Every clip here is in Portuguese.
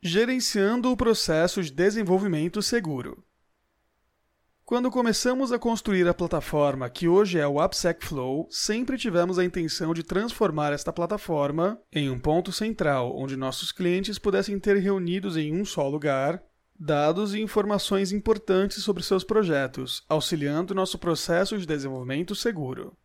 Gerenciando o processo de desenvolvimento seguro. Quando começamos a construir a plataforma que hoje é o AppSec Flow, sempre tivemos a intenção de transformar esta plataforma em um ponto central onde nossos clientes pudessem ter reunidos em um só lugar dados e informações importantes sobre seus projetos, auxiliando nosso processo de desenvolvimento seguro.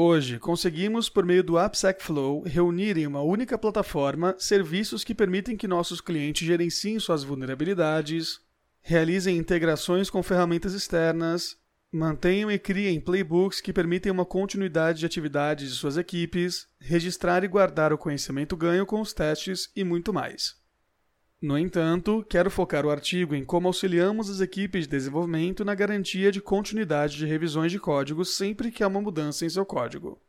Hoje, conseguimos, por meio do AppSec Flow, reunir em uma única plataforma serviços que permitem que nossos clientes gerenciem suas vulnerabilidades, realizem integrações com ferramentas externas, mantenham e criem playbooks que permitem uma continuidade de atividades de suas equipes, registrar e guardar o conhecimento ganho com os testes e muito mais. No entanto, quero focar o artigo em como auxiliamos as equipes de desenvolvimento na garantia de continuidade de revisões de código sempre que há uma mudança em seu código.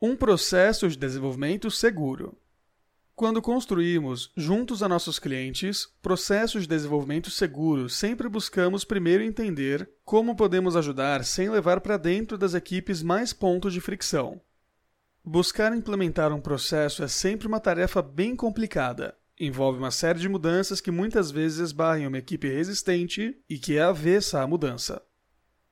Um processo de desenvolvimento seguro. Quando construímos, juntos a nossos clientes, processos de desenvolvimento seguro, sempre buscamos primeiro entender como podemos ajudar sem levar para dentro das equipes mais pontos de fricção. Buscar implementar um processo é sempre uma tarefa bem complicada. Envolve uma série de mudanças que muitas vezes esbarram uma equipe resistente e que é avessa à mudança.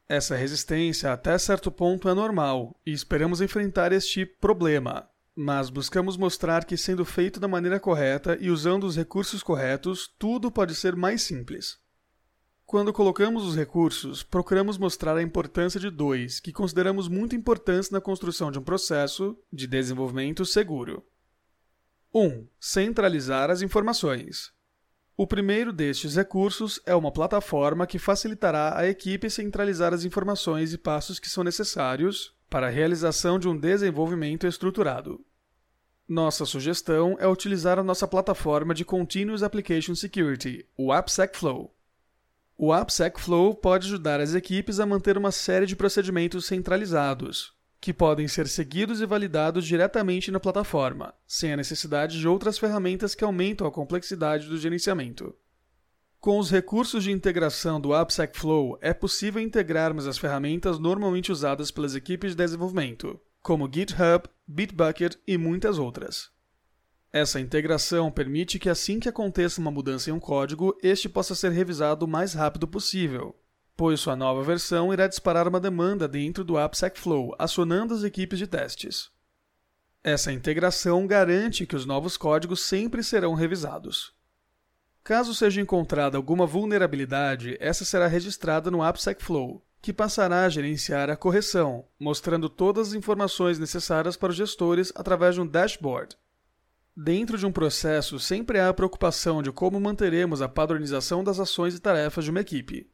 Essa resistência até certo ponto é normal e esperamos enfrentar este problema, mas buscamos mostrar que, sendo feito da maneira correta e usando os recursos corretos, tudo pode ser mais simples. Quando colocamos os recursos, procuramos mostrar a importância de dois que consideramos muito importantes na construção de um processo de desenvolvimento seguro. 1. Um, centralizar as informações. O primeiro destes recursos é uma plataforma que facilitará a equipe centralizar as informações e passos que são necessários para a realização de um desenvolvimento estruturado. Nossa sugestão é utilizar a nossa plataforma de Continuous Application Security, o AppSec Flow. O AppSec Flow pode ajudar as equipes a manter uma série de procedimentos centralizados, que podem ser seguidos e validados diretamente na plataforma, sem a necessidade de outras ferramentas que aumentam a complexidade do gerenciamento. Com os recursos de integração do AppSec Flow, é possível integrarmos as ferramentas normalmente usadas pelas equipes de desenvolvimento, como GitHub, Bitbucket e muitas outras. Essa integração permite que assim que aconteça uma mudança em um código, este possa ser revisado o mais rápido possível, pois sua nova versão irá disparar uma demanda dentro do AppSec Flow, acionando as equipes de testes. Essa integração garante que os novos códigos sempre serão revisados. Caso seja encontrada alguma vulnerabilidade, essa será registrada no AppSec Flow, que passará a gerenciar a correção, mostrando todas as informações necessárias para os gestores através de um dashboard. Dentro de um processo, sempre há a preocupação de como manteremos a padronização das ações e tarefas de uma equipe.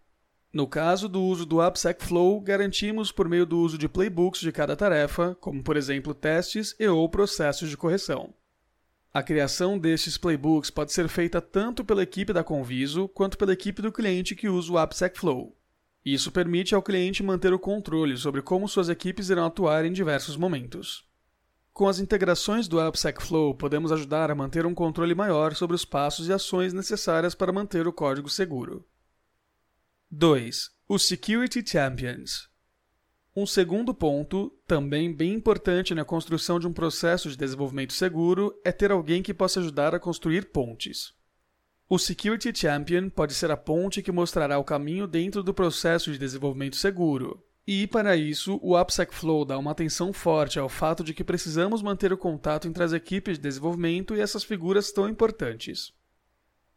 No caso do uso do AppSec Flow, garantimos por meio do uso de playbooks de cada tarefa, como por exemplo testes e ou processos de correção. A criação destes playbooks pode ser feita tanto pela equipe da Conviso quanto pela equipe do cliente que usa o AppSec Flow. Isso permite ao cliente manter o controle sobre como suas equipes irão atuar em diversos momentos. Com as integrações do AppSec Flow, podemos ajudar a manter um controle maior sobre os passos e ações necessárias para manter o código seguro. 2. Os Security Champions. Um segundo ponto, também bem importante na construção de um processo de desenvolvimento seguro, é ter alguém que possa ajudar a construir pontes. O Security Champion pode ser a ponte que mostrará o caminho dentro do processo de desenvolvimento seguro. E, para isso, o AppSec Flow dá uma atenção forte ao fato de que precisamos manter o contato entre as equipes de desenvolvimento e essas figuras tão importantes.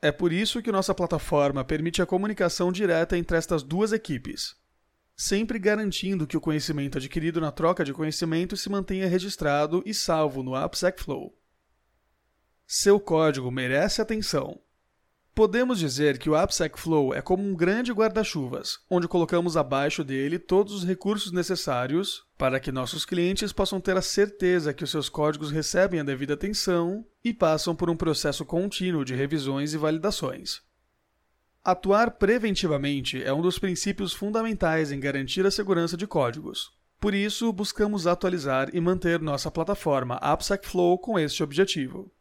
É por isso que nossa plataforma permite a comunicação direta entre estas duas equipes, sempre garantindo que o conhecimento adquirido na troca de conhecimento se mantenha registrado e salvo no AppSec Flow. Seu código merece atenção. Podemos dizer que o AppSec Flow é como um grande guarda-chuvas, onde colocamos abaixo dele todos os recursos necessários para que nossos clientes possam ter a certeza que os seus códigos recebem a devida atenção e passam por um processo contínuo de revisões e validações. Atuar preventivamente é um dos princípios fundamentais em garantir a segurança de códigos. Por isso, buscamos atualizar e manter nossa plataforma AppSec Flow com este objetivo.